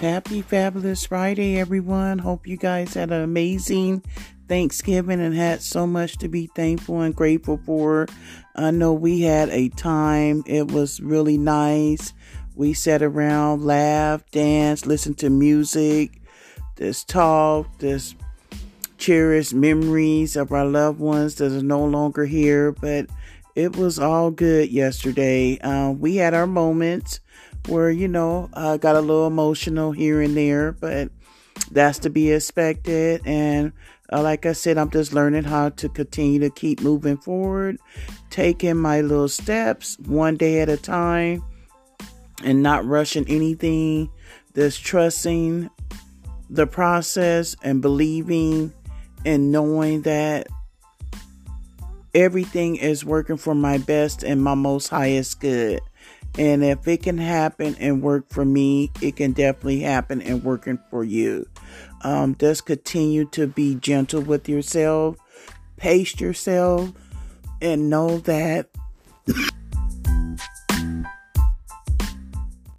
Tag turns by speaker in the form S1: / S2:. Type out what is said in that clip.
S1: Happy Fabulous Friday, everyone. Hope you guys had an amazing Thanksgiving and had so much to be thankful and grateful for. I know we had a time, it was really nice. We sat around, laughed, danced, listened to music, just talked, just cherished memories of our loved ones that are no longer here. But it was all good yesterday. Uh, we had our moments where, you know, I got a little emotional here and there, but that's to be expected. And uh, like I said, I'm just learning how to continue to keep moving forward, taking my little steps one day at a time and not rushing anything, just trusting the process and believing and knowing that everything is working for my best and my most highest good. And if it can happen and work for me, it can definitely happen and working for you. Um, just continue to be gentle with yourself, pace yourself, and know that